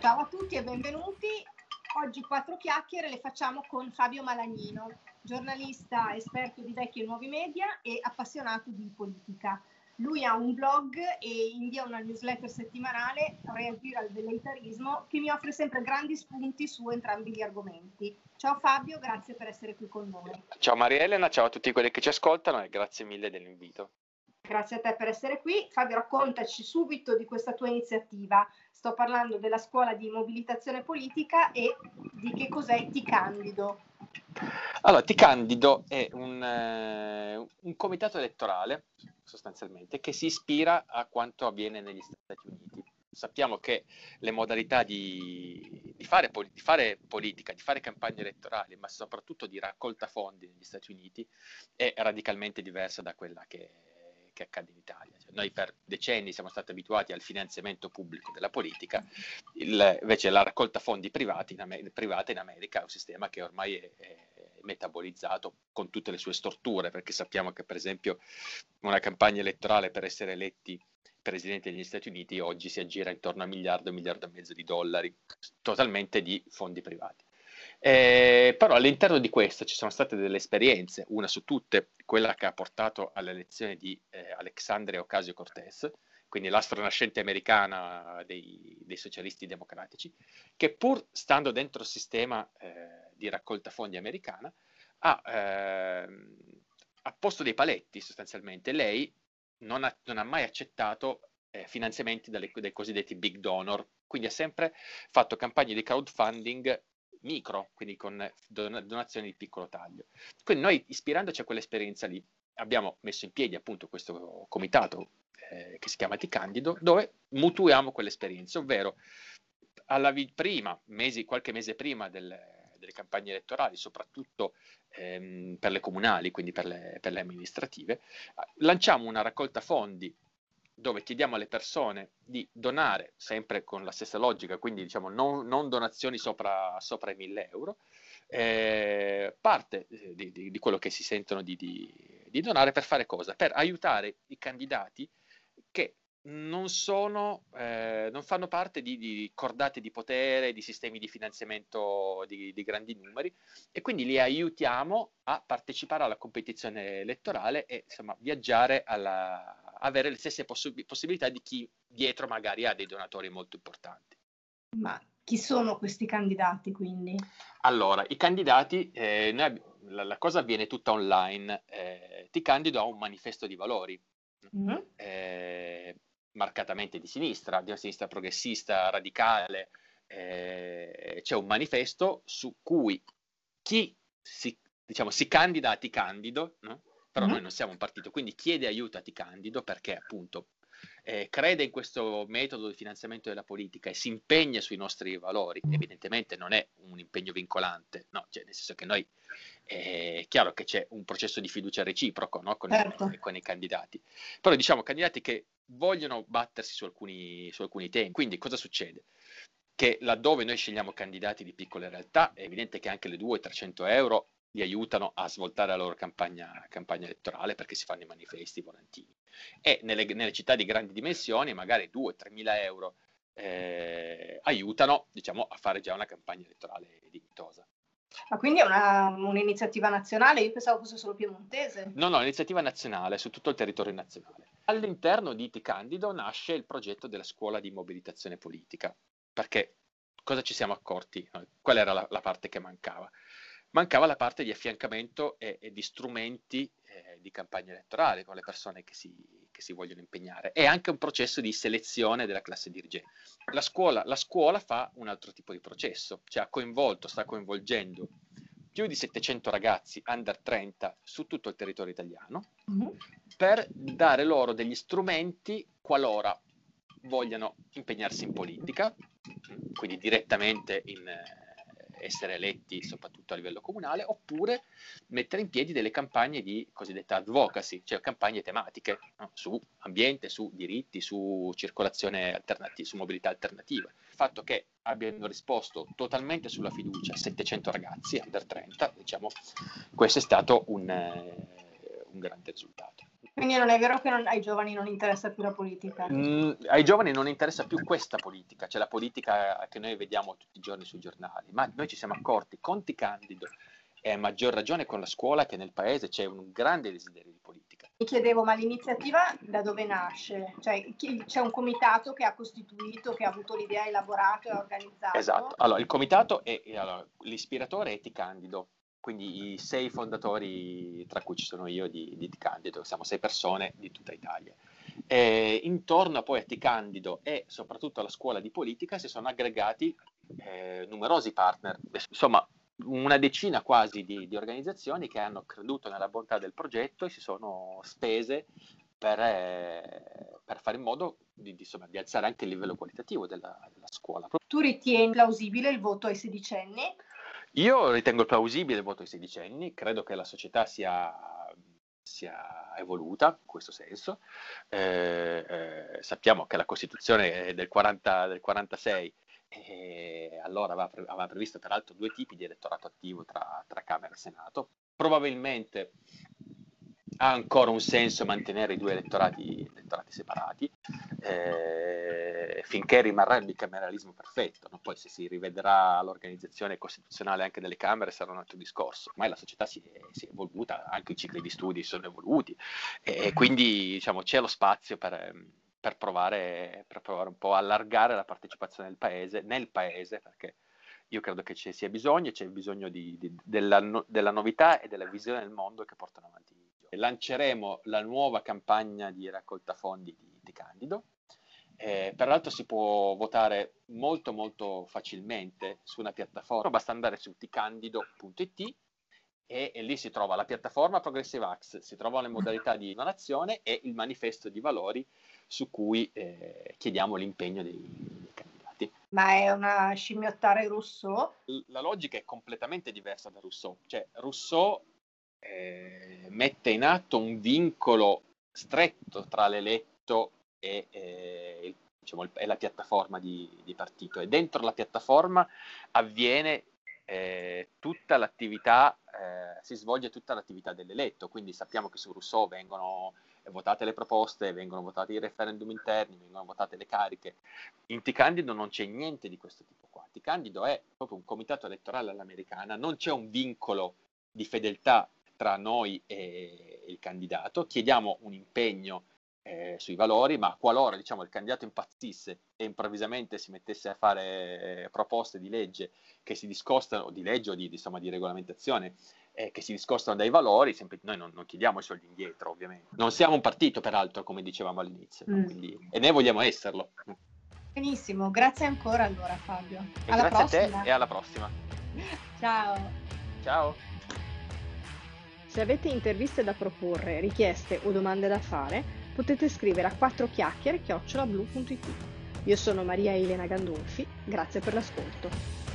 Ciao a tutti e benvenuti. Oggi quattro chiacchiere le facciamo con Fabio Malagnino, giornalista esperto di vecchi e nuovi media e appassionato di politica. Lui ha un blog e invia una newsletter settimanale, Reagire al velleitarismo, che mi offre sempre grandi spunti su entrambi gli argomenti. Ciao Fabio, grazie per essere qui con noi. Ciao Maria Elena, ciao a tutti quelli che ci ascoltano e grazie mille dell'invito. Grazie a te per essere qui. Fabio, raccontaci subito di questa tua iniziativa. Sto parlando della scuola di mobilitazione politica e di che cos'è Ti Candido. Allora, Ti Candido è un, eh, un comitato elettorale, sostanzialmente, che si ispira a quanto avviene negli Stati Uniti. Sappiamo che le modalità di, di, fare, di fare politica, di fare campagne elettorali, ma soprattutto di raccolta fondi negli Stati Uniti, è radicalmente diversa da quella che che accade in Italia. Cioè, noi per decenni siamo stati abituati al finanziamento pubblico della politica, il, invece la raccolta fondi privati in, Amer- privata in America è un sistema che ormai è, è, metabolizzato con tutte le sue storture, perché sappiamo che per esempio una campagna elettorale per essere eletti presidente degli Stati Uniti oggi si aggira intorno a miliardo, miliardo e mezzo di dollari, totalmente di fondi privati. Eh, però all'interno di questo ci sono state delle esperienze, una su tutte, quella che ha portato all'elezione di eh, Alexandria Ocasio-Cortez, quindi l'astronascente americana dei, dei, socialisti democratici, che pur stando dentro il sistema eh, di raccolta fondi americana, ha, ehm, ha, posto dei paletti sostanzialmente. Lei non ha, non ha mai accettato eh, finanziamenti dalle, dai cosiddetti big donor, quindi ha sempre fatto campagne di crowdfunding micro, quindi con donazioni di piccolo taglio. Quindi noi, ispirandoci a quell'esperienza lì, abbiamo messo in piedi appunto questo comitato eh, che si chiama Ti Candido, dove mutuiamo quell'esperienza, ovvero vi- prima, mesi, qualche mese prima del, delle campagne elettorali, soprattutto ehm, per le comunali, quindi per le, per le amministrative, lanciamo una raccolta fondi dove chiediamo alle persone di donare sempre con la stessa logica, quindi diciamo non, non donazioni sopra, sopra, i 1000 euro, eh, parte eh, di, di, di, quello che si sentono di, di, donare per fare cosa? Per aiutare i candidati che non, sono, eh, non fanno parte di, cordate di potere, di sistemi di finanziamento di, grandi numeri e quindi li aiutiamo a partecipare alla competizione elettorale e insomma viaggiare alla, avere le stesse poss- possibilità di chi dietro magari ha dei donatori molto importanti. Ma chi sono questi candidati quindi? Allora, i candidati, eh, noi, la, la, cosa avviene tutta online, eh, ti candido a un manifesto di valori, mm-hmm. eh, marcatamente di sinistra, di una sinistra progressista, radicale, eh, c'è un manifesto su cui chi si, diciamo, si candida a ti candido, no? Però mm-hmm. noi non siamo un partito, quindi chiede aiuto a Ti Candido perché appunto eh, crede in questo metodo di finanziamento della politica e si impegna sui nostri valori, evidentemente non è un impegno vincolante, no? cioè, nel senso che noi eh, è chiaro che c'è un processo di fiducia reciproco no? con, certo. i, con, i, candidati, però diciamo candidati che vogliono battersi su alcuni, su alcuni temi, quindi cosa succede? Che laddove noi scegliamo candidati di piccole realtà, è evidente che anche le 200-300 euro li aiutano a svoltare la loro campagna, campagna elettorale perché si fanno i manifesti volantini. E nelle, nelle città di grandi dimensioni, magari 2-3 mila euro eh, aiutano diciamo, a fare già una campagna elettorale dignitosa. Ma quindi è una, un'iniziativa nazionale? Io pensavo fosse solo piemontese. No, no, è un'iniziativa nazionale su tutto il territorio nazionale. All'interno di Ti Candido nasce il progetto della scuola di mobilitazione politica, perché cosa ci siamo accorti? Qual era la, la parte che mancava? Mancava la parte di affiancamento e, e di strumenti eh, di campagna elettorale con le persone che si, che si, vogliono impegnare e anche un processo di selezione della classe dirigente. La scuola, la scuola fa un altro tipo di processo, cioè ha coinvolto, sta coinvolgendo più di 700 ragazzi under 30 su tutto il territorio italiano mm-hmm. per dare loro degli strumenti qualora vogliano impegnarsi in politica, quindi direttamente in, essere eletti soprattutto a livello comunale, oppure mettere in piedi delle campagne di cosiddetta advocacy, cioè campagne tematiche no? su ambiente, su diritti, su circolazione alternativa, su mobilità alternativa. Il fatto che abbiano risposto totalmente sulla fiducia 700 ragazzi under 30, diciamo, questo è stato un, eh, un grande risultato. Quindi non è vero che non, ai giovani non interessa più la politica? Mm, ai giovani non interessa più questa politica, cioè la politica che noi vediamo tutti i giorni sui giornali, ma noi ci siamo accorti, Conti Candido, e a maggior ragione con la scuola che nel paese c'è un grande desiderio di politica. Mi chiedevo, ma l'iniziativa da dove nasce? Cioè, c'è un comitato che ha costituito, che ha avuto l'idea, elaborato e organizzato? Esatto, allora il comitato è, allora, l'ispiratore è Ti Candido, quindi i sei fondatori, tra cui ci sono io di, di Candido, siamo sei persone di tutta Italia. E intorno poi a Ti Candido e soprattutto alla scuola di politica si sono aggregati eh, numerosi partner, insomma una decina quasi di, di, organizzazioni che hanno creduto nella bontà del progetto e si sono spese per, eh, per fare in modo di, di, insomma, di, alzare anche il livello qualitativo della, della scuola. Tu ritieni plausibile il voto ai sedicenni? Io ritengo plausibile il voto ai sedicenni, credo che la società sia, sia evoluta in questo senso. Eh, eh, sappiamo che la Costituzione è del, 40, del 46 e allora aveva, pre- aveva, previsto peraltro due tipi di elettorato attivo tra, tra Camera e Senato. Probabilmente ha ancora un senso mantenere i due elettorati, elettorati separati eh, finché rimarrà il bicameralismo perfetto. No? Poi se si rivedrà l'organizzazione costituzionale anche delle Camere sarà un altro discorso. Ormai la società si è, si è evoluta, anche i cicli di studi sono evoluti e quindi diciamo, c'è lo spazio per, per, provare, per provare un po' a allargare la partecipazione del paese, nel paese, perché io credo che ci sia bisogno, c'è bisogno di, di, della, della novità e della visione del mondo che portano avanti lanceremo la nuova campagna di raccolta fondi di, di Candido. Eh, peraltro si può votare molto molto facilmente su una piattaforma, basta andare su ticandido.it e, e, lì si trova la piattaforma Progressive Ax, si trovano le modalità di donazione e il manifesto di valori su cui eh, chiediamo l'impegno dei, dei, candidati. Ma è una scimmiottare Rousseau? La logica è completamente diversa da Rousseau, cioè Rousseau eh, mette in atto un vincolo stretto tra l'eletto e, eh, il, diciamo, il, e la piattaforma di, di, partito e dentro la piattaforma avviene eh, tutta l'attività, eh, si svolge tutta l'attività dell'eletto, quindi sappiamo che su Rousseau vengono votate le proposte, vengono votati i referendum interni, vengono votate le cariche. In T-Candido non c'è niente di questo tipo qua. T-Candido è proprio un comitato elettorale all'americana, non c'è un vincolo di fedeltà tra noi e il candidato, chiediamo un impegno eh, sui valori, ma qualora diciamo, il candidato impazzisse e improvvisamente si mettesse a fare eh, proposte di legge che si discostano, di legge o di, insomma, di regolamentazione, eh, che si discostano dai valori, sempre, noi non, non, chiediamo i soldi indietro, ovviamente. Non siamo un partito, peraltro, come dicevamo all'inizio, mm. quindi, e ne vogliamo esserlo. Benissimo, grazie ancora allora Fabio. E alla grazie prossima. a te e alla prossima. Ciao. Ciao. Se avete interviste da proporre, richieste o domande da fare, potete scrivere a 4 chiacchiere chiocciolablu.it. Io sono Maria Elena Gandolfi, grazie per l'ascolto.